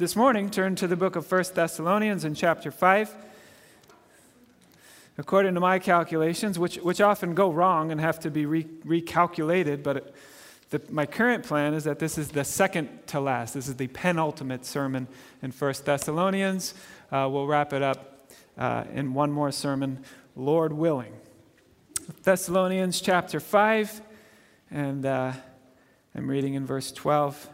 this morning, turn to the book of 1 Thessalonians in chapter 5. According to my calculations, which, which often go wrong and have to be re- recalculated, but the, my current plan is that this is the second to last. This is the penultimate sermon in 1 Thessalonians. Uh, we'll wrap it up uh, in one more sermon, Lord willing. Thessalonians chapter 5, and uh, I'm reading in verse 12.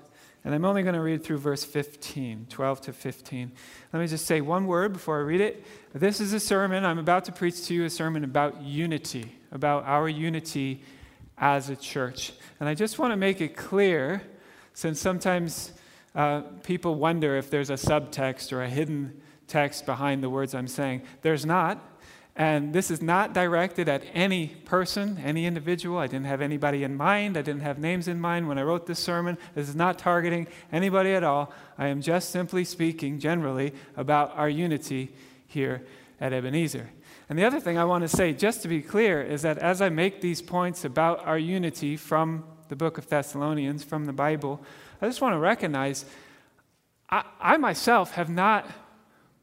And I'm only going to read through verse 15, 12 to 15. Let me just say one word before I read it. This is a sermon, I'm about to preach to you a sermon about unity, about our unity as a church. And I just want to make it clear, since sometimes uh, people wonder if there's a subtext or a hidden text behind the words I'm saying. There's not. And this is not directed at any person, any individual. I didn't have anybody in mind. I didn't have names in mind when I wrote this sermon. This is not targeting anybody at all. I am just simply speaking generally about our unity here at Ebenezer. And the other thing I want to say, just to be clear, is that as I make these points about our unity from the book of Thessalonians, from the Bible, I just want to recognize I, I myself have not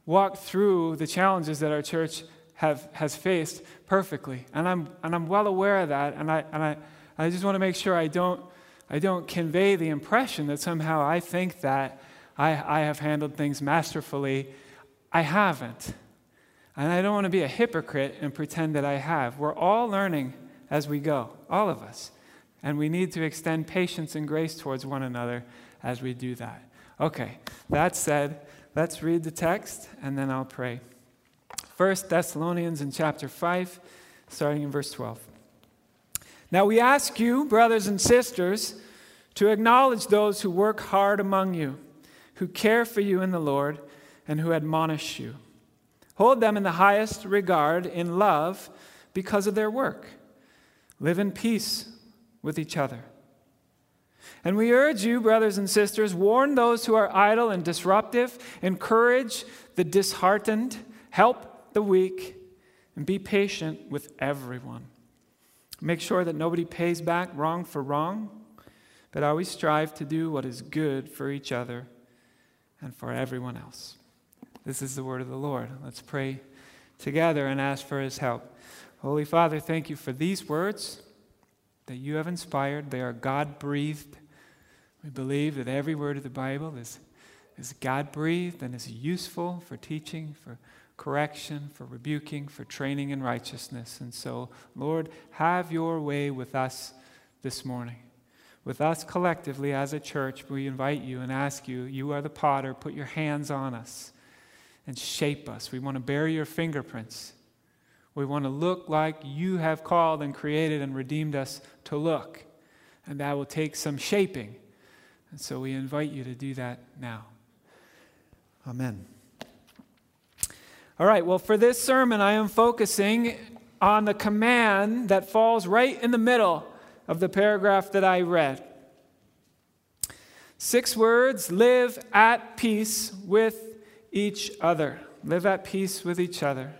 walked through the challenges that our church have, has faced perfectly. And I'm, and I'm well aware of that. And, I, and I, I just want to make sure I don't, I don't convey the impression that somehow I think that I, I have handled things masterfully. I haven't. And I don't want to be a hypocrite and pretend that I have. We're all learning as we go, all of us. And we need to extend patience and grace towards one another as we do that. Okay, that said, let's read the text and then I'll pray. 1 Thessalonians in chapter 5, starting in verse 12. Now we ask you, brothers and sisters, to acknowledge those who work hard among you, who care for you in the Lord, and who admonish you. Hold them in the highest regard in love because of their work. Live in peace with each other. And we urge you, brothers and sisters, warn those who are idle and disruptive, encourage the disheartened, help the weak, and be patient with everyone. Make sure that nobody pays back wrong for wrong, but always strive to do what is good for each other and for everyone else. This is the word of the Lord. Let's pray together and ask for his help. Holy Father, thank you for these words that you have inspired. They are God breathed. We believe that every word of the Bible is, is God breathed and is useful for teaching, for correction, for rebuking, for training in righteousness. And so, Lord, have your way with us this morning. With us collectively as a church, we invite you and ask you, you are the potter, put your hands on us and shape us. We want to bear your fingerprints. We want to look like you have called and created and redeemed us to look. And that will take some shaping. And so we invite you to do that now. Amen. All right, well, for this sermon, I am focusing on the command that falls right in the middle of the paragraph that I read. Six words live at peace with each other. Live at peace with each other.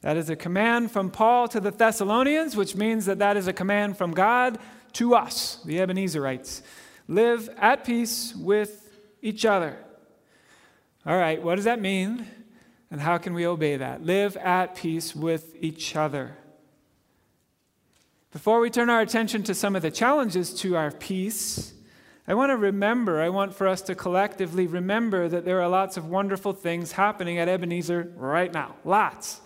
That is a command from Paul to the Thessalonians, which means that that is a command from God to us, the Ebenezerites. Live at peace with each other. All right, what does that mean? And how can we obey that? Live at peace with each other. Before we turn our attention to some of the challenges to our peace, I want to remember, I want for us to collectively remember that there are lots of wonderful things happening at Ebenezer right now. Lots.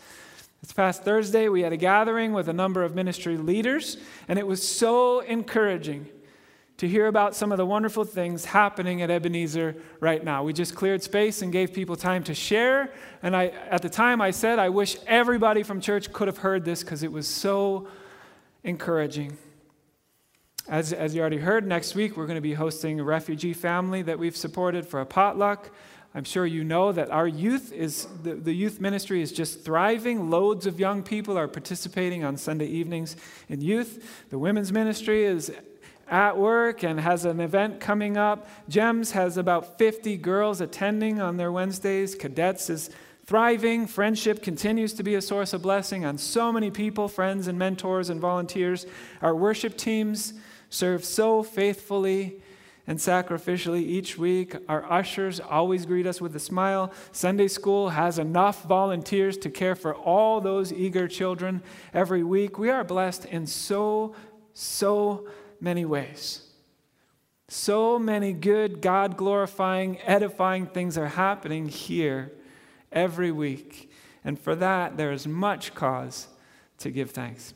This past Thursday, we had a gathering with a number of ministry leaders, and it was so encouraging to hear about some of the wonderful things happening at Ebenezer right now. We just cleared space and gave people time to share. And I, at the time, I said, I wish everybody from church could have heard this because it was so encouraging. As, as you already heard, next week we're going to be hosting a refugee family that we've supported for a potluck. I'm sure you know that our youth is, the, the youth ministry is just thriving. Loads of young people are participating on Sunday evenings in youth. The women's ministry is at work and has an event coming up. GEMS has about 50 girls attending on their Wednesdays. Cadets is thriving. Friendship continues to be a source of blessing on so many people, friends and mentors and volunteers. Our worship teams serve so faithfully and sacrificially each week. Our ushers always greet us with a smile. Sunday school has enough volunteers to care for all those eager children every week. We are blessed in so, so many ways. So many good, God glorifying, edifying things are happening here every week. And for that, there is much cause to give thanks.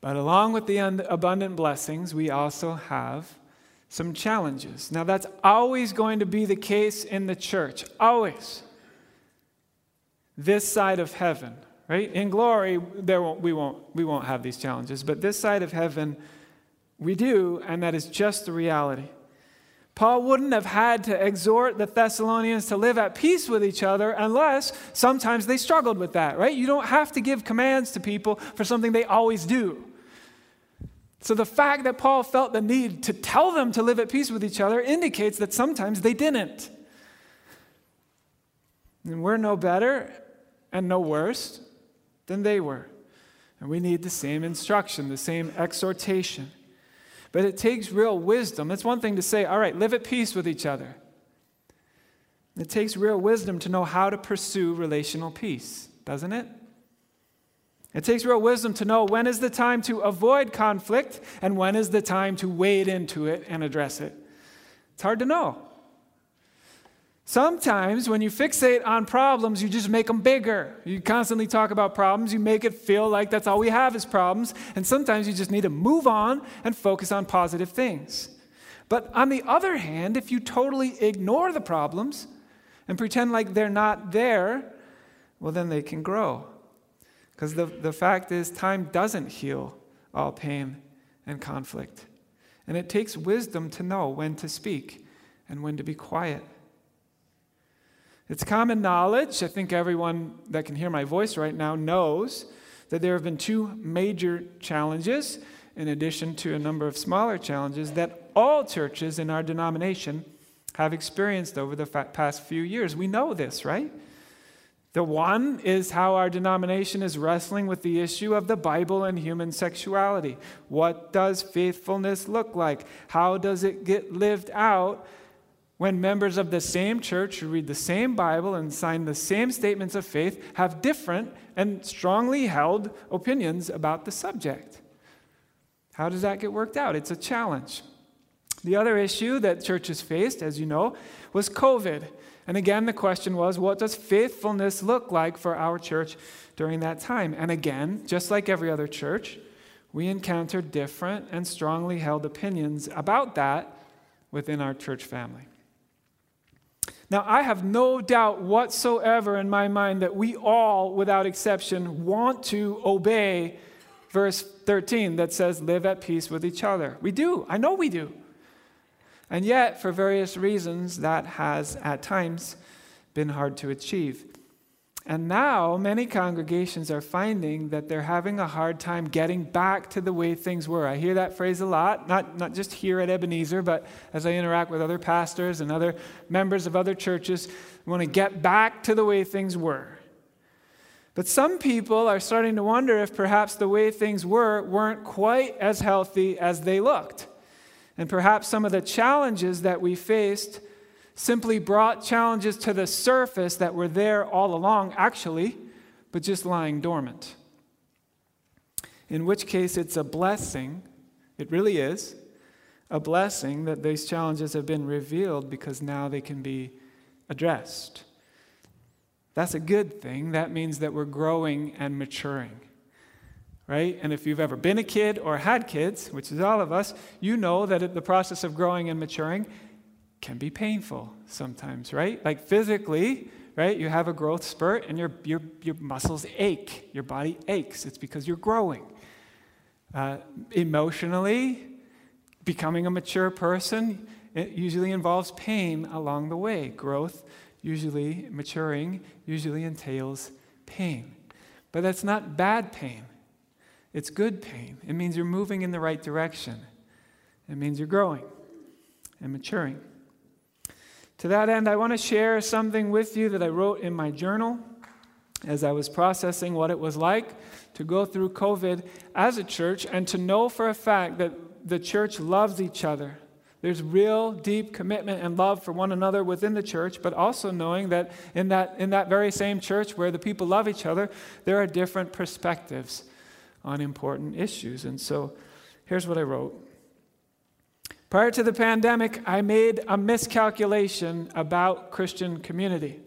But along with the abundant blessings, we also have some challenges. Now, that's always going to be the case in the church, always. This side of heaven, right? In glory, there won't, we, won't, we won't have these challenges, but this side of heaven, we do, and that is just the reality. Paul wouldn't have had to exhort the Thessalonians to live at peace with each other unless sometimes they struggled with that, right? You don't have to give commands to people for something they always do. So the fact that Paul felt the need to tell them to live at peace with each other indicates that sometimes they didn't. And we're no better and no worse than they were. And we need the same instruction, the same exhortation. But it takes real wisdom. It's one thing to say, all right, live at peace with each other. It takes real wisdom to know how to pursue relational peace, doesn't it? It takes real wisdom to know when is the time to avoid conflict and when is the time to wade into it and address it. It's hard to know. Sometimes when you fixate on problems, you just make them bigger. You constantly talk about problems, you make it feel like that's all we have is problems, and sometimes you just need to move on and focus on positive things. But on the other hand, if you totally ignore the problems and pretend like they're not there, well, then they can grow. Because the, the fact is, time doesn't heal all pain and conflict. And it takes wisdom to know when to speak and when to be quiet. It's common knowledge, I think everyone that can hear my voice right now knows, that there have been two major challenges, in addition to a number of smaller challenges, that all churches in our denomination have experienced over the past few years. We know this, right? The one is how our denomination is wrestling with the issue of the Bible and human sexuality. What does faithfulness look like? How does it get lived out when members of the same church who read the same Bible and sign the same statements of faith have different and strongly held opinions about the subject. How does that get worked out? It's a challenge. The other issue that churches faced, as you know, was COVID. And again, the question was what does faithfulness look like for our church during that time? And again, just like every other church, we encountered different and strongly held opinions about that within our church family. Now, I have no doubt whatsoever in my mind that we all, without exception, want to obey verse 13 that says, Live at peace with each other. We do. I know we do. And yet, for various reasons, that has at times been hard to achieve. And now, many congregations are finding that they're having a hard time getting back to the way things were. I hear that phrase a lot, not, not just here at Ebenezer, but as I interact with other pastors and other members of other churches, want to get back to the way things were. But some people are starting to wonder if perhaps the way things were weren't quite as healthy as they looked. And perhaps some of the challenges that we faced simply brought challenges to the surface that were there all along, actually, but just lying dormant. In which case, it's a blessing, it really is, a blessing that these challenges have been revealed because now they can be addressed. That's a good thing. That means that we're growing and maturing. Right? And if you've ever been a kid or had kids, which is all of us, you know that the process of growing and maturing can be painful sometimes, right? Like physically, right? You have a growth spurt and your, your, your muscles ache, your body aches. It's because you're growing. Uh, emotionally, becoming a mature person, it usually involves pain along the way. Growth, usually, maturing, usually entails pain. But that's not bad pain, it's good pain. It means you're moving in the right direction, it means you're growing and maturing. To that end, I want to share something with you that I wrote in my journal as I was processing what it was like to go through COVID as a church and to know for a fact that the church loves each other, There's real deep commitment and love for one another within the church, but also knowing that in that, in that very same church where the people love each other, there are different perspectives on important issues. And so here's what I wrote. Prior to the pandemic, I made a miscalculation about Christian community.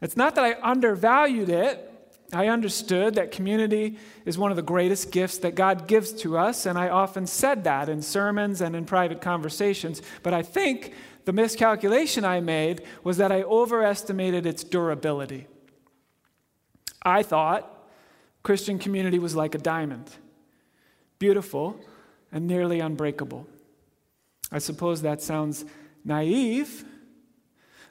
It's not that I undervalued it, I understood that community is one of the greatest gifts that God gives to us, and I often said that in sermons and in private conversations. But I think the miscalculation I made was that I overestimated its durability. I thought Christian community was like a diamond beautiful and nearly unbreakable. I suppose that sounds naive,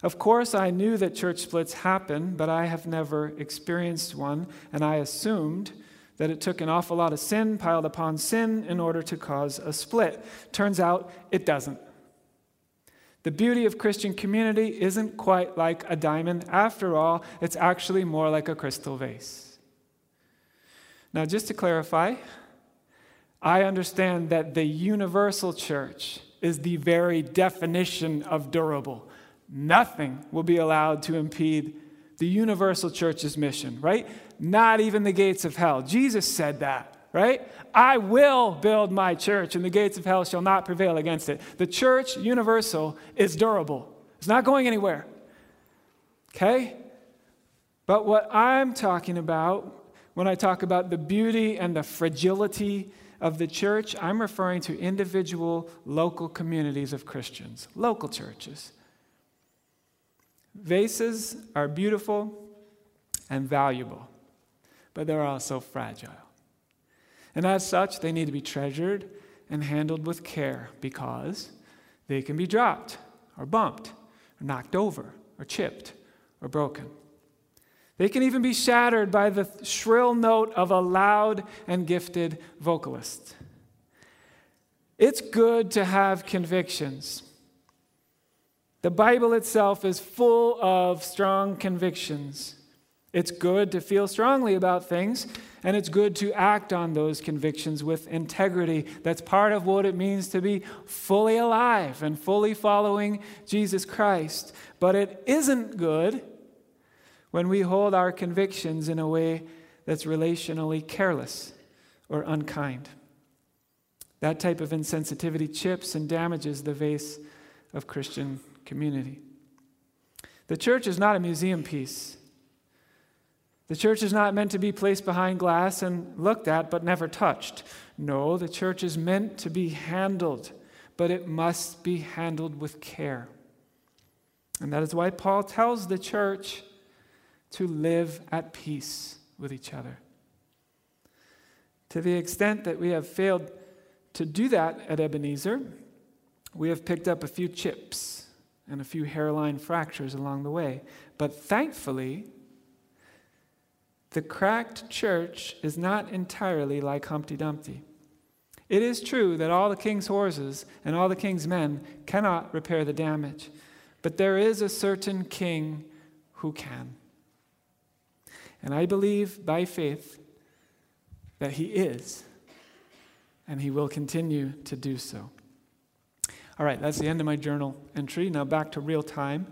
of course, I knew that church splits happen, but I have never experienced one, and I assumed that it took an awful lot of sin piled upon sin in order to cause a split. Turns out it doesn't. The beauty of Christian community isn't quite like a diamond. After all, it's actually more like a crystal vase. Now, just to clarify, I understand that the universal church is the very definition of durable. Nothing will be allowed to impede the universal church's mission, right? Not even the gates of hell. Jesus said that, right? I will build my church, and the gates of hell shall not prevail against it. The church universal is durable, it's not going anywhere. Okay? But what I'm talking about when I talk about the beauty and the fragility of the church, I'm referring to individual local communities of Christians, local churches. Vases are beautiful and valuable, but they're also fragile. And as such, they need to be treasured and handled with care because they can be dropped or bumped or knocked over or chipped or broken. They can even be shattered by the shrill note of a loud and gifted vocalist. It's good to have convictions. The Bible itself is full of strong convictions. It's good to feel strongly about things, and it's good to act on those convictions with integrity. That's part of what it means to be fully alive and fully following Jesus Christ. But it isn't good when we hold our convictions in a way that's relationally careless or unkind. That type of insensitivity chips and damages the vase of Christian community. The church is not a museum piece. The church is not meant to be placed behind glass and looked at but never touched. No, the church is meant to be handled, but it must be handled with care. And that is why Paul tells the church to live at peace with each other. To the extent that we have failed to do that at Ebenezer, we have picked up a few chips and a few hairline fractures along the way. But thankfully, the cracked church is not entirely like Humpty Dumpty. It is true that all the king's horses and all the king's men cannot repair the damage, but there is a certain king who can. And I believe by faith that he is, and he will continue to do so. All right, that's the end of my journal entry. Now back to real time.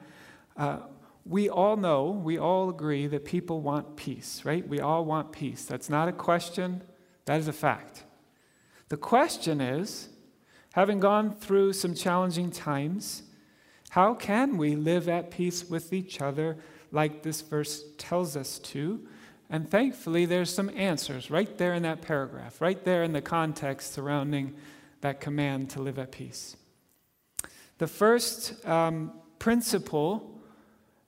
Uh, we all know, we all agree that people want peace, right? We all want peace. That's not a question, that is a fact. The question is having gone through some challenging times, how can we live at peace with each other like this verse tells us to? And thankfully, there's some answers right there in that paragraph, right there in the context surrounding that command to live at peace. The first um, principle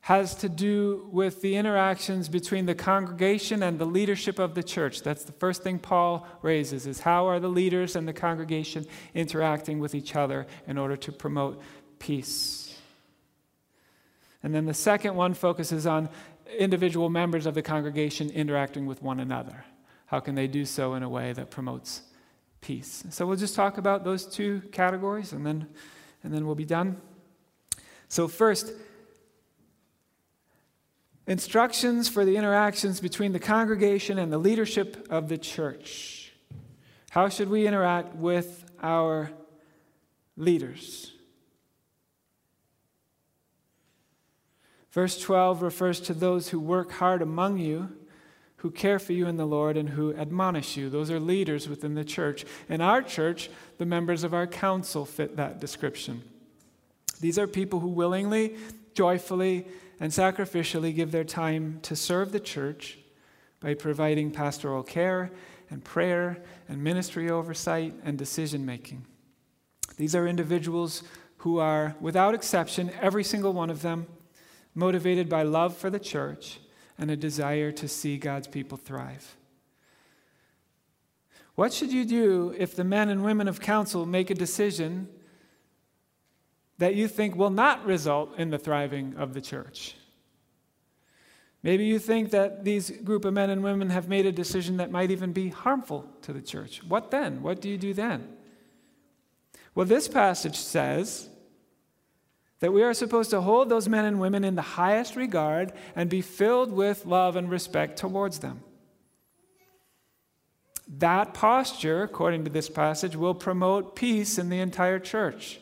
has to do with the interactions between the congregation and the leadership of the church. That's the first thing Paul raises is how are the leaders and the congregation interacting with each other in order to promote peace. And then the second one focuses on individual members of the congregation interacting with one another. How can they do so in a way that promotes peace? So we'll just talk about those two categories and then and then we'll be done. So, first, instructions for the interactions between the congregation and the leadership of the church. How should we interact with our leaders. Verse 12 refers to those who work hard among you, who care for you in the Lord, and who admonish you. Those are leaders within the church. In our church, the members of our council fit that description. These are people who willingly, joyfully, and sacrificially give their time to serve the church by providing pastoral care and prayer and ministry oversight and decision making. These are individuals who are, without exception, every single one of them, motivated by love for the church and a desire to see God's people thrive. What should you do if the men and women of council make a decision that you think will not result in the thriving of the church? Maybe you think that these group of men and women have made a decision that might even be harmful to the church. What then? What do you do then? Well, this passage says that we are supposed to hold those men and women in the highest regard and be filled with love and respect towards them. That posture, according to this passage, will promote peace in the entire church.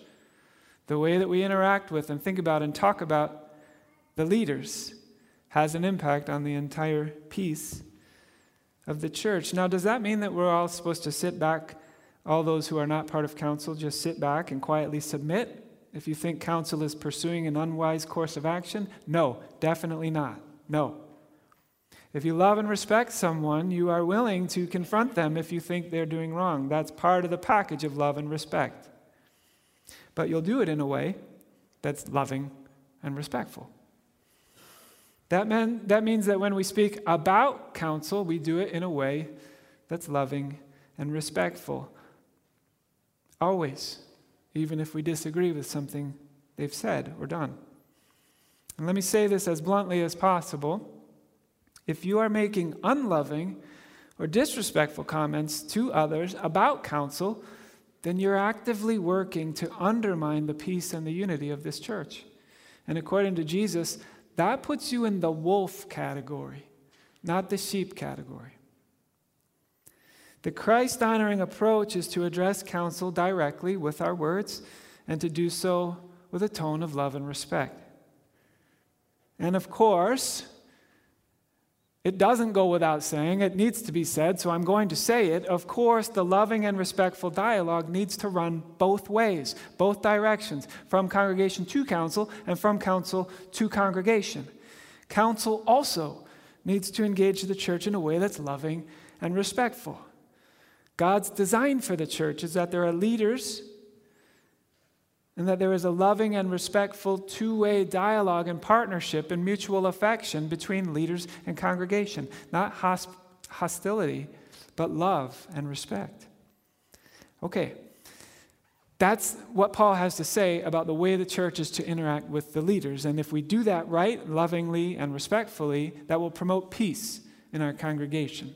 The way that we interact with and think about and talk about the leaders has an impact on the entire peace of the church. Now, does that mean that we're all supposed to sit back, all those who are not part of council, just sit back and quietly submit? If you think council is pursuing an unwise course of action, no, definitely not. No. If you love and respect someone, you are willing to confront them if you think they're doing wrong. That's part of the package of love and respect. But you'll do it in a way that's loving and respectful. That, mean, that means that when we speak about council, we do it in a way that's loving and respectful. Always, even if we disagree with something they've said or done. And let me say this as bluntly as possible. If you are making unloving or disrespectful comments to others about council, then you're actively working to undermine the peace and the unity of this church. And according to Jesus, that puts you in the wolf category, not the sheep category. The Christ honoring approach is to address council directly with our words and to do so with a tone of love and respect. And of course, it doesn't go without saying, it needs to be said, so I'm going to say it. Of course, the loving and respectful dialogue needs to run both ways, both directions, from congregation to council and from council to congregation. Council also needs to engage the church in a way that's loving and respectful. God's design for the church is that there are leaders and that there is a loving and respectful two way dialogue and partnership and mutual affection between leaders and congregation. Not hosp- hostility, but love and respect. Okay, that's what Paul has to say about the way the church is to interact with the leaders. And if we do that right, lovingly and respectfully, that will promote peace in our congregation.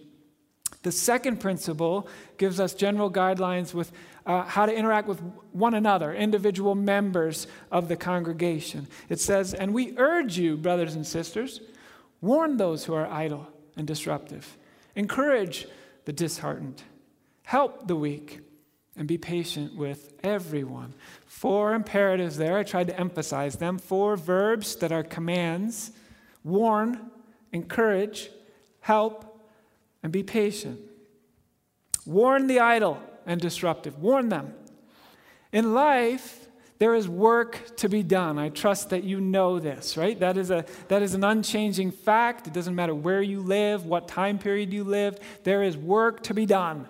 The second principle gives us general guidelines with uh, how to interact with one another, individual members of the congregation. It says, And we urge you, brothers and sisters, warn those who are idle and disruptive, encourage the disheartened, help the weak, and be patient with everyone. Four imperatives there. I tried to emphasize them. Four verbs that are commands warn, encourage, help, and be patient. Warn the idle and disruptive. Warn them. In life, there is work to be done. I trust that you know this, right? That is, a, that is an unchanging fact. It doesn't matter where you live, what time period you lived, there is work to be done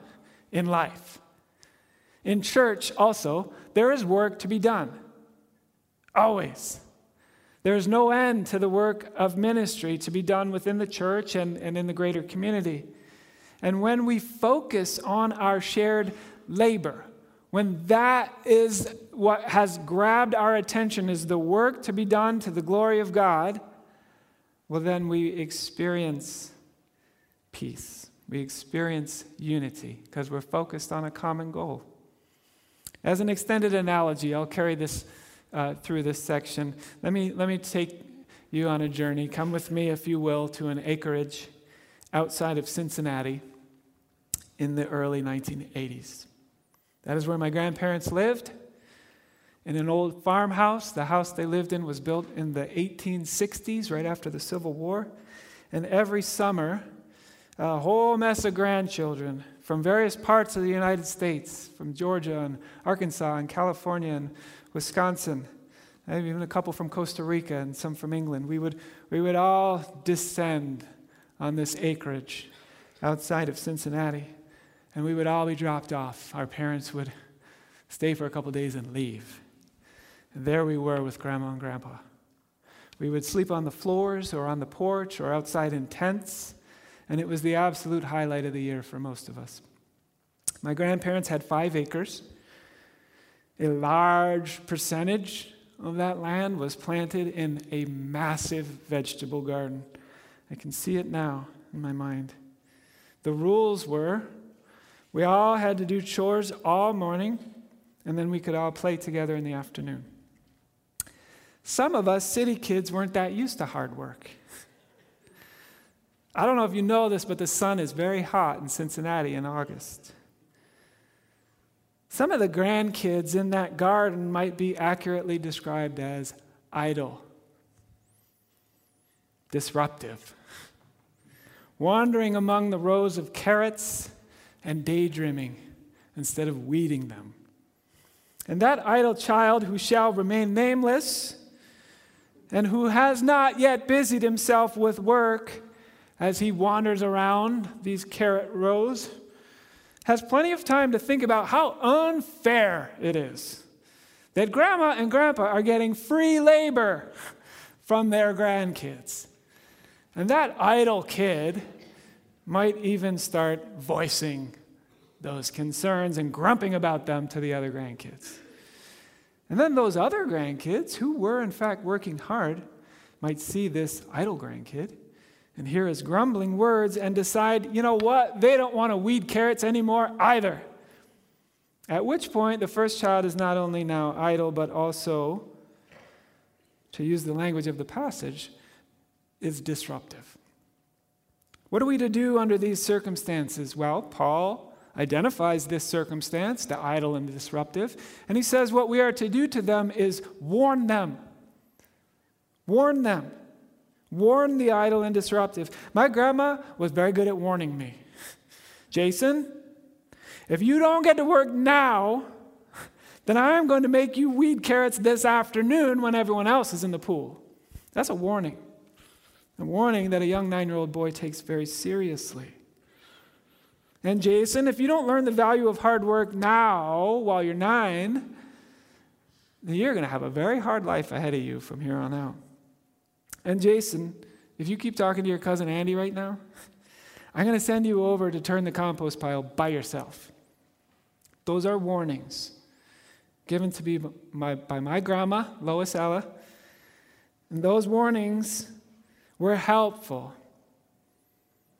in life. In church, also, there is work to be done. Always. There is no end to the work of ministry to be done within the church and, and in the greater community. And when we focus on our shared labor, when that is what has grabbed our attention is the work to be done to the glory of God, well, then we experience peace. We experience unity because we're focused on a common goal. As an extended analogy, I'll carry this uh, through this section. Let me, let me take you on a journey. Come with me, if you will, to an acreage outside of Cincinnati in the early 1980s. That is where my grandparents lived. in an old farmhouse. The house they lived in was built in the 1860s, right after the Civil War. And every summer, a whole mess of grandchildren from various parts of the United States, from Georgia and Arkansas and California and Wisconsin, maybe even a couple from Costa Rica and some from England, we would, we would all descend on this acreage outside of Cincinnati, and we would all be dropped off. Our parents would stay for a couple days and leave. And there we were with Grandma and Grandpa. We would sleep on the floors or on the porch or outside in tents, and it was the absolute highlight of the year for most of us. My grandparents had five acres. A large percentage of that land was planted in a massive vegetable garden. I can see it now in my mind. The rules were we all had to do chores all morning, and then we could all play together in the afternoon. Some of us city kids weren't that used to hard work. I don't know if you know this, but the sun is very hot in Cincinnati in August. Some of the grandkids in that garden might be accurately described as idle, disruptive, wandering among the rows of carrots and daydreaming instead of weeding them. And that idle child who shall remain nameless and who has not yet busied himself with work as he wanders around these carrot rows, has plenty of time to think about how unfair it is that grandma and grandpa are getting free labor from their grandkids. And that idle kid might even start voicing those concerns and grumping about them to the other grandkids. And then those other grandkids, who were in fact working hard, might see this idle grandkid and hear his grumbling words and decide, you know what, they don't want to weed carrots anymore either. At which point, the first child is not only now idle, but also, to use the language of the passage, is disruptive. What are we to do under these circumstances? Well, Paul identifies this circumstance, the idle and the disruptive, and he says what we are to do to them is warn them. Warn them. Warn the idle and disruptive. My grandma was very good at warning me. Jason, if you don't get to work now, then I am going to make you weed carrots this afternoon when everyone else is in the pool. That's a warning. A warning that a young nine year old boy takes very seriously. And Jason, if you don't learn the value of hard work now while you're nine, then you're going to have a very hard life ahead of you from here on out. And Jason, if you keep talking to your cousin Andy right now, I'm going to send you over to turn the compost pile by yourself. Those are warnings given to me by, my grandma, Lois Ella. And those warnings were helpful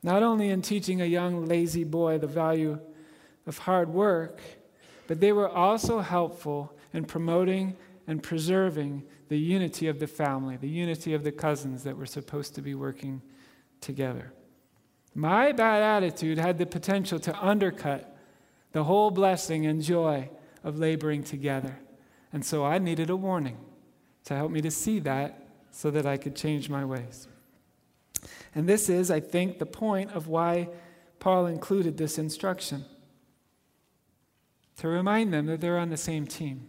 not only in teaching a young lazy boy the value of hard work, but they were also helpful in promoting and preserving the unity of the family, the unity of the cousins that were supposed to be working together. My bad attitude had the potential to undercut the whole blessing and joy of laboring together. And so I needed a warning to help me to see that so that I could change my ways. And this is, I think, the point of why Paul included this instruction to remind them that they're on the same team.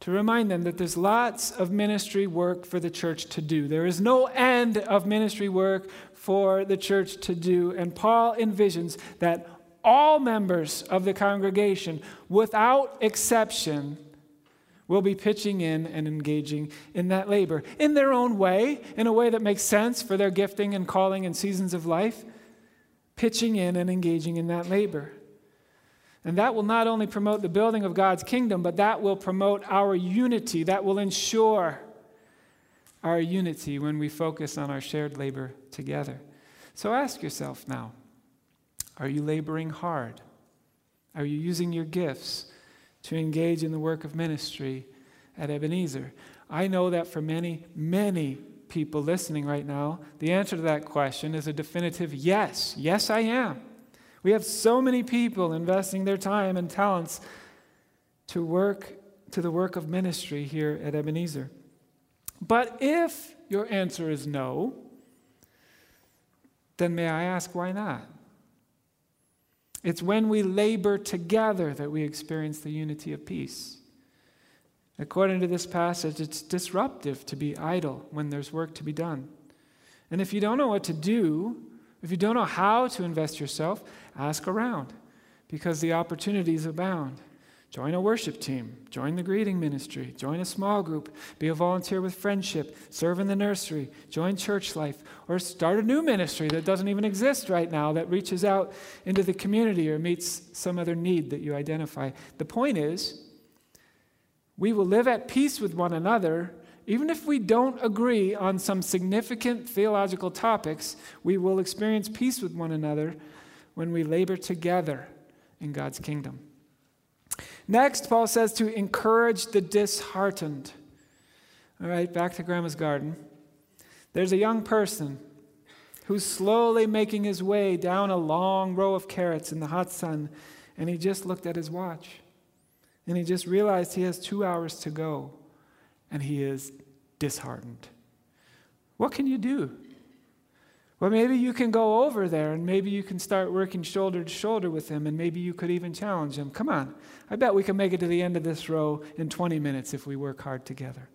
To remind them that there's lots of ministry work for the church to do. There is no end of ministry work for the church to do. And Paul envisions that all members of the congregation, without exception, will be pitching in and engaging in that labor in their own way, in a way that makes sense for their gifting and calling and seasons of life, pitching in and engaging in that labor. And that will not only promote the building of God's kingdom, but that will promote our unity. That will ensure our unity when we focus on our shared labor together. So ask yourself now are you laboring hard? Are you using your gifts? To engage in the work of ministry at Ebenezer? I know that for many, many people listening right now, the answer to that question is a definitive yes. Yes, I am. We have so many people investing their time and talents to work to the work of ministry here at Ebenezer. But if your answer is no, then may I ask why not? It's when we labor together that we experience the unity of peace. According to this passage, it's disruptive to be idle when there's work to be done. And if you don't know what to do, if you don't know how to invest yourself, ask around because the opportunities abound. Join a worship team, join the greeting ministry, join a small group, be a volunteer with friendship, serve in the nursery, join church life, or start a new ministry that doesn't even exist right now that reaches out into the community or meets some other need that you identify. The point is, we will live at peace with one another. Even if we don't agree on some significant theological topics, we will experience peace with one another when we labor together in God's kingdom. Next, Paul says to encourage the disheartened. All right, back to Grandma's garden. There's a young person who's slowly making his way down a long row of carrots in the hot sun, and he just looked at his watch. And he just realized he has two hours to go, and he is disheartened. What can you do? Well, maybe you can go over there and maybe you can start working shoulder to shoulder with him, and maybe you could even challenge him. Come on, I bet we can make it to the end of this row in 20 minutes if we work hard together.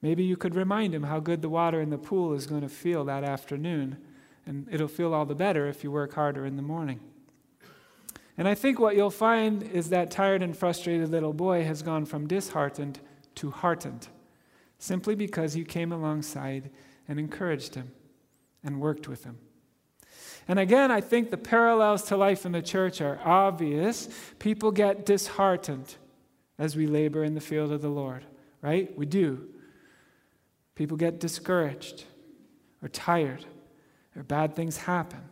Maybe you could remind him how good the water in the pool is going to feel that afternoon, and it'll feel all the better if you work harder in the morning. And I think what you'll find is that tired and frustrated little boy has gone from disheartened to heartened, simply because you came alongside and encouraged him and worked with him. And again, I think the parallels to life in the church are obvious. People get disheartened as we labor in the field of the Lord, right? We do. People get discouraged or tired, or bad things happen,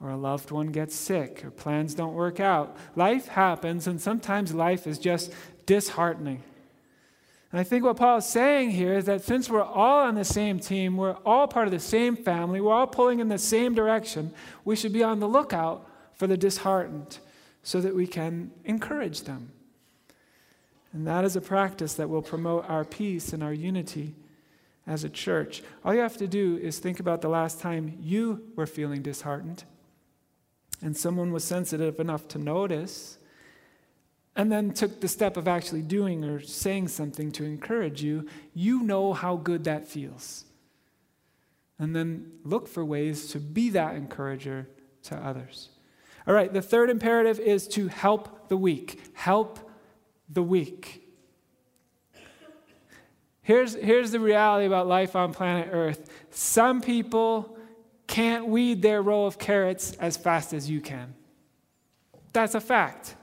or a loved one gets sick, or plans don't work out. Life happens, and sometimes life is just disheartening. And I think what Paul is saying here is that since we're all on the same team, we're all part of the same family, we're all pulling in the same direction, we should be on the lookout for the disheartened so that we can encourage them. And that is a practice that will promote our peace and our unity as a church. All you have to do is think about the last time you were feeling disheartened and someone was sensitive enough to notice and then took the step of actually doing or saying something to encourage you, you know how good that feels. And then look for ways to be that encourager to others. All right, the third imperative is to help the weak. Help the weak. Here's, here's the reality about life on planet Earth some people can't weed their row of carrots as fast as you can. That's a fact.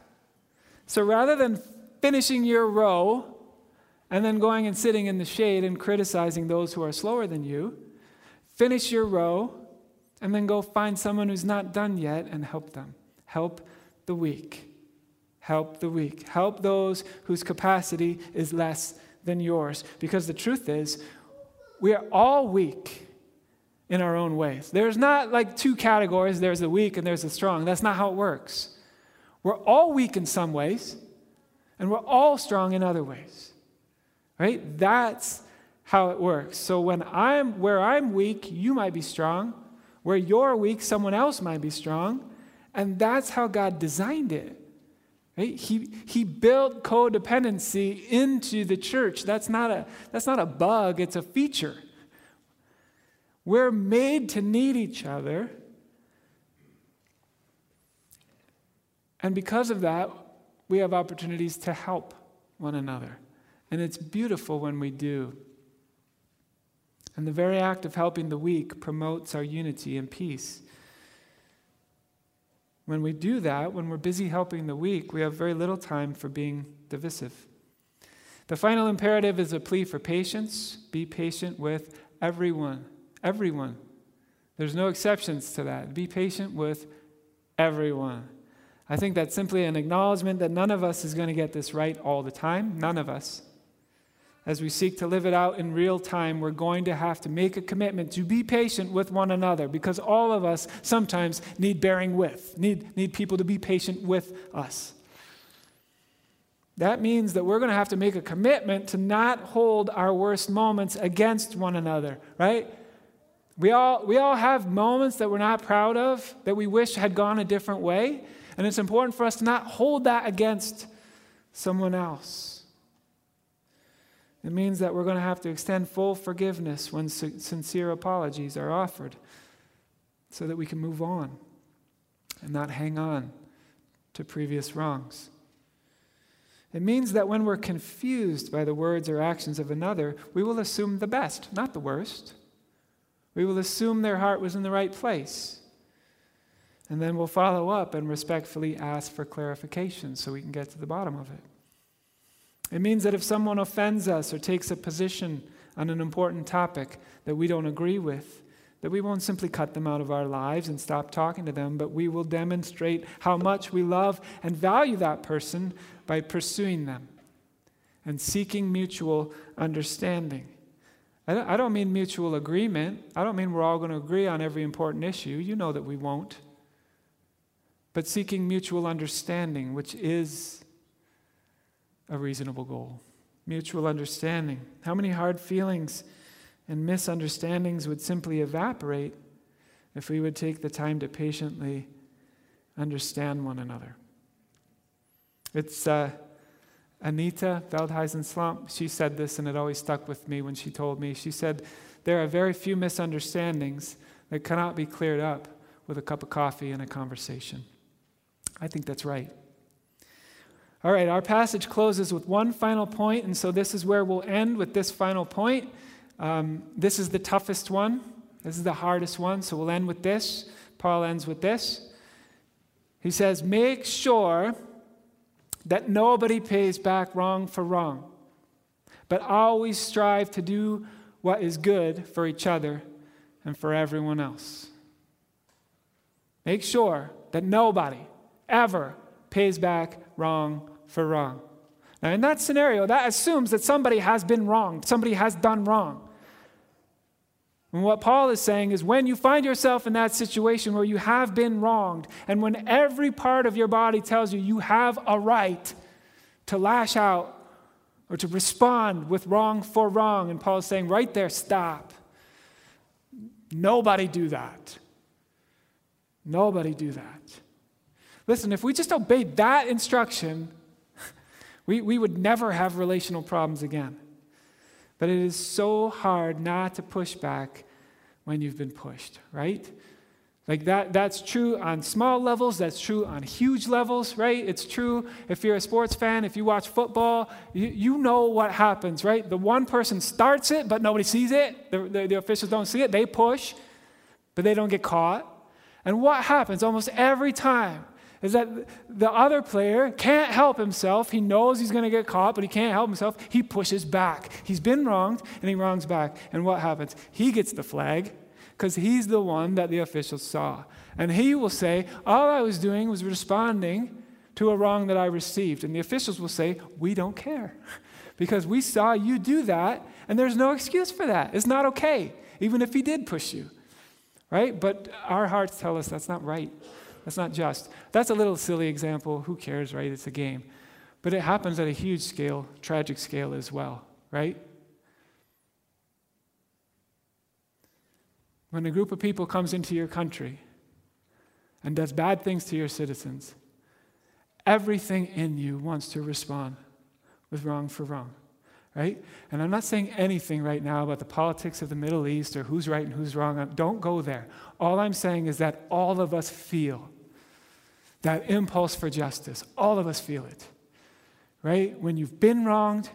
So rather than finishing your row and then going and sitting in the shade and criticizing those who are slower than you, finish your row and then go find someone who's not done yet and help them. Help the weak. Help the weak. Help those whose capacity is less than yours. Because the truth is, we are all weak in our own ways. There's not like two categories there's the weak and there's the strong. That's not how it works. We're all weak in some ways, and we're all strong in other ways. Right? That's how it works. So when I'm where I'm weak, you might be strong. Where you're weak, someone else might be strong. And that's how God designed it. Right? He, he built codependency into the church. That's not, a, that's not a bug, it's a feature. We're made to need each other And because of that, we have opportunities to help one another. And it's beautiful when we do. And the very act of helping the weak promotes our unity and peace. When we do that, when we're busy helping the weak, we have very little time for being divisive. The final imperative is a plea for patience. Be patient with everyone. Everyone. There's no exceptions to that. Be patient with everyone. I think that's simply an acknowledgement that none of us is going to get this right all the time. None of us. As we seek to live it out in real time, we're going to have to make a commitment to be patient with one another because all of us sometimes need bearing with, need, need people to be patient with us. That means that we're going to have to make a commitment to not hold our worst moments against one another, right? We all, we all have moments that we're not proud of, that we wish had gone a different way. And it's important for us to not hold that against someone else. It means that we're going to have to extend full forgiveness when sincere apologies are offered so that we can move on and not hang on to previous wrongs. It means that when we're confused by the words or actions of another, we will assume the best, not the worst. We will assume their heart was in the right place. And then we'll follow up and respectfully ask for clarification so we can get to the bottom of it. It means that if someone offends us or takes a position on an important topic that we don't agree with, that we won't simply cut them out of our lives and stop talking to them, but we will demonstrate how much we love and value that person by pursuing them and seeking mutual understanding. I don't, mean mutual agreement. I don't mean we're all going to agree on every important issue. You know that we won't. But seeking mutual understanding, which is a reasonable goal. Mutual understanding. How many hard feelings and misunderstandings would simply evaporate if we would take the time to patiently understand one another? It's. Uh, Anita Veldhuizen Slump, she said this, and it always stuck with me when she told me. She said, There are very few misunderstandings that cannot be cleared up with a cup of coffee and a conversation. I think that's right. All right, our passage closes with one final point, and so this is where we'll end with this final point. Um, this is the toughest one. This is the hardest one, so we'll end with this. Paul ends with this. He says, Make sure that nobody pays back wrong for wrong, but always strive to do what is good for each other and for everyone else. Make sure that nobody ever pays back wrong for wrong. Now, in that scenario, that assumes that somebody has been wronged, somebody has done wrong. And what Paul is saying is when you find yourself in that situation where you have been wronged, and when every part of your body tells you you have a right to lash out or to respond with wrong for wrong, and Paul is saying, right there, stop. Nobody do that. Nobody do that. Listen, if we just obeyed that instruction, we, we would never have relational problems again. But it is so hard not to push back when you've been pushed, right? Like that, that's true on small levels, that's true on huge levels, right? It's true if you're a sports fan, if you watch football, you, you know what happens, right? The one person starts it, but nobody sees it. The, the, the officials don't see it. They push, but they don't get caught. And what happens almost every time is that the other player can't help himself. He knows he's going to get caught, but he can't help himself. He pushes back. He's been wronged, and he wrongs back. And what happens? He gets the flag because he's the one that the officials saw. And he will say, All I was doing was responding to a wrong that I received. And the officials will say, We don't care because we saw you do that, and there's no excuse for that. It's not okay, even if he did push you. Right? But our hearts tell us that's not right. That's not just. That's a little silly example. Who cares, right? It's a game. But it happens at a huge scale, tragic scale as well, right? When a group of people comes into your country and does bad things to your citizens, everything in you wants to respond with wrong for wrong, right? And I'm not saying anything right now about the politics of the Middle East or who's right and who's wrong. Don't go there. All I'm saying is that all of us feel that impulse for justice. All of us feel it, right? When you've been wronged,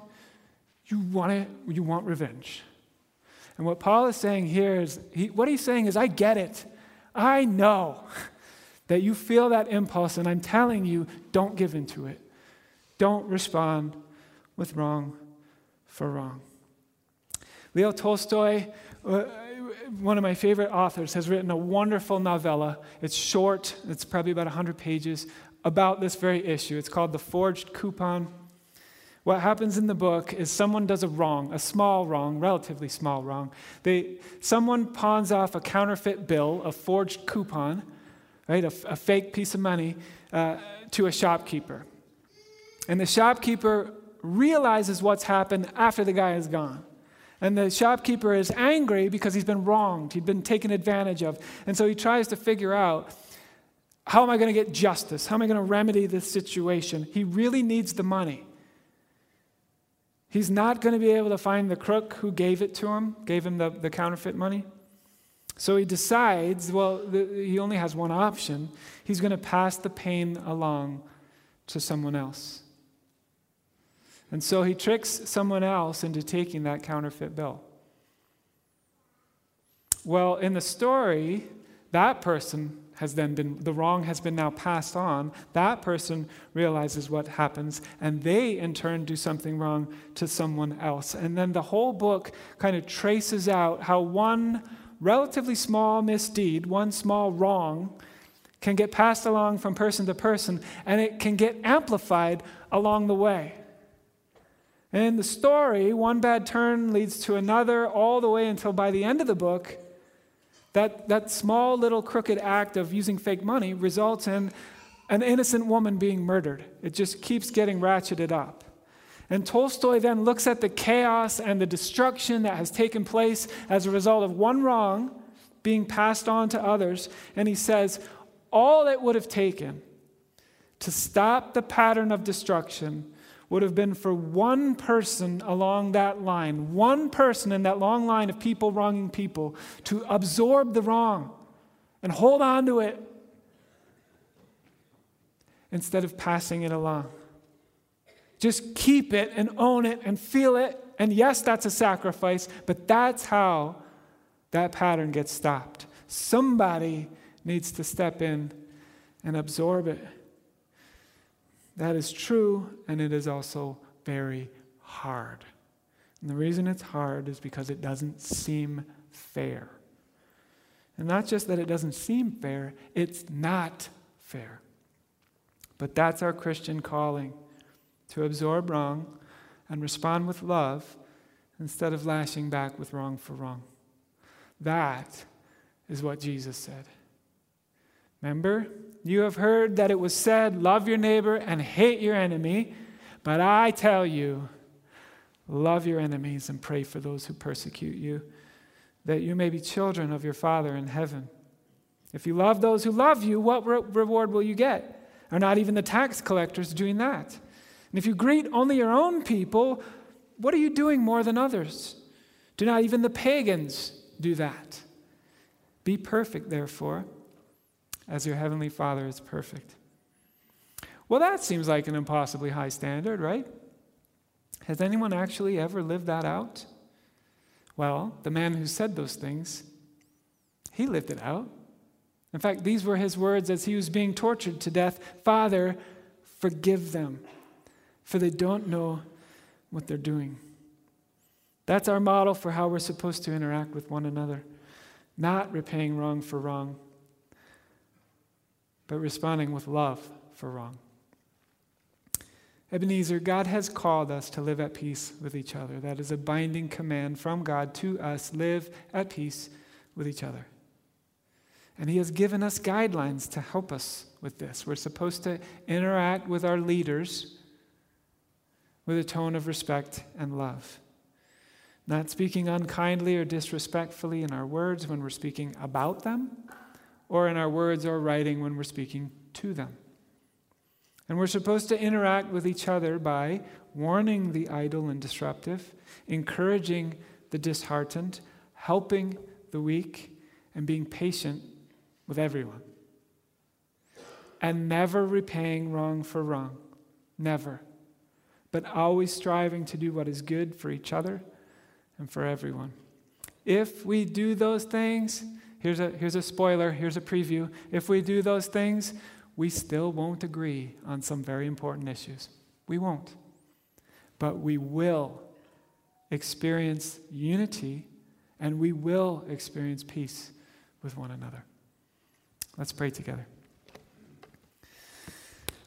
you want it, you want revenge. And what Paul is saying here is, he, what he's saying is, I get it. I know that you feel that impulse, and I'm telling you, don't give into it. Don't respond with wrong for wrong. Leo Tolstoy, uh, one of my favorite authors, has written a wonderful novella. It's short, it's probably about 100 pages, about this very issue. It's called The Forged Coupon. What happens in the book is someone does a wrong, a small wrong, relatively small wrong. They, someone pawns off a counterfeit bill, a forged coupon, right, a, a fake piece of money, uh, to a shopkeeper. And the shopkeeper realizes what's happened after the guy is gone. And the shopkeeper is angry because he's been wronged, he'd been taken advantage of. And so he tries to figure out how am I going to get justice? How am I going to remedy this situation? He really needs the money. He's not going to be able to find the crook who gave it to him, gave him the, the counterfeit money. So he decides, well, the, he only has one option. He's going to pass the pain along to someone else. And so he tricks someone else into taking that counterfeit bill. Well, in the story, that person has then been, the wrong has been now passed on. That person realizes what happens, and they in turn do something wrong to someone else. And then the whole book kind of traces out how one relatively small misdeed, one small wrong, can get passed along from person to person, and it can get amplified along the way. And in the story, one bad turn leads to another, all the way until by the end of the book, that, that small little crooked act of using fake money results in an innocent woman being murdered. It just keeps getting ratcheted up. And Tolstoy then looks at the chaos and the destruction that has taken place as a result of one wrong being passed on to others. And he says, all it would have taken to stop the pattern of destruction would have been for one person along that line, one person in that long line of people wronging people, to absorb the wrong and hold on to it instead of passing it along. Just keep it and own it and feel it. And yes, that's a sacrifice, but that's how that pattern gets stopped. Somebody needs to step in and absorb it. That is true, and it is also very hard. And the reason it's hard is because it doesn't seem fair. And not just that it doesn't seem fair, it's not fair. But that's our Christian calling to absorb wrong and respond with love instead of lashing back with wrong for wrong. That is what Jesus said. Remember? You have heard that it was said, Love your neighbor and hate your enemy. But I tell you, love your enemies and pray for those who persecute you, that you may be children of your Father in heaven. If you love those who love you, what re- reward will you get? Are not even the tax collectors doing that? And if you greet only your own people, what are you doing more than others? Do not even the pagans do that? Be perfect, therefore as your heavenly Father is perfect. Well, that seems like an impossibly high standard, right? Has anyone actually ever lived that out? Well, the man who said those things, he lived it out. In fact, these were his words as he was being tortured to death Father, forgive them, for they don't know what they're doing. That's our model for how we're supposed to interact with one another, not repaying wrong for wrong, but responding with love for wrong. Ebenezer, God has called us to live at peace with each other. That is a binding command from God to us live at peace with each other. And He has given us guidelines to help us with this. We're supposed to interact with our leaders with a tone of respect and love. Not speaking unkindly or disrespectfully in our words when we're speaking about them or in our words or writing when we're speaking to them. And we're supposed to interact with each other by warning the idle and disruptive, encouraging the disheartened, helping the weak, and being patient with everyone. And never repaying wrong for wrong. Never. But always striving to do what is good for each other and for everyone. If we do those things, Here's a, here's a spoiler, here's a preview. If we do those things, we still won't agree on some very important issues. We won't. But we will experience unity and we will experience peace with one another. Let's pray together.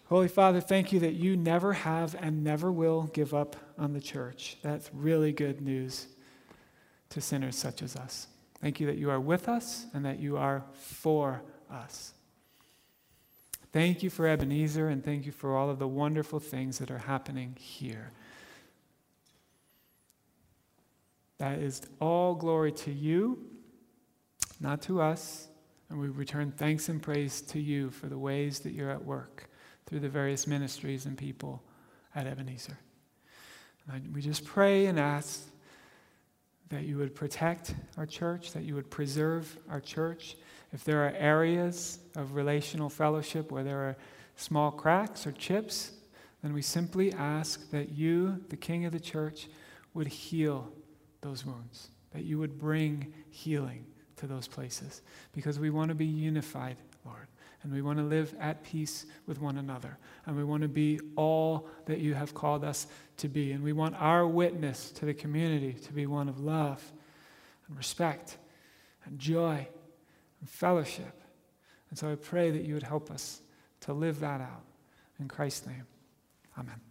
Holy Father, thank you that you never have and never will give up on the church. That's really good news to sinners such as us. Thank you that you are with us and that you are for us. Thank you for Ebenezer and thank you for all of the wonderful things that are happening here. That is all glory to you, not to us. And we return thanks and praise to you for the ways that you're at work through the various ministries and people at Ebenezer. And we just pray and ask that you would protect our church, that you would preserve our church. If there are areas of relational fellowship where there are small cracks or chips, then we simply ask that you, the King of the church, would heal those wounds, that you would bring healing to those places, because we want to be unified, Lord. And we want to live at peace with one another. And we want to be all that you have called us to be. And we want our witness to the community to be one of love and respect and joy and fellowship. And so I pray that you would help us to live that out. In Christ's name, amen.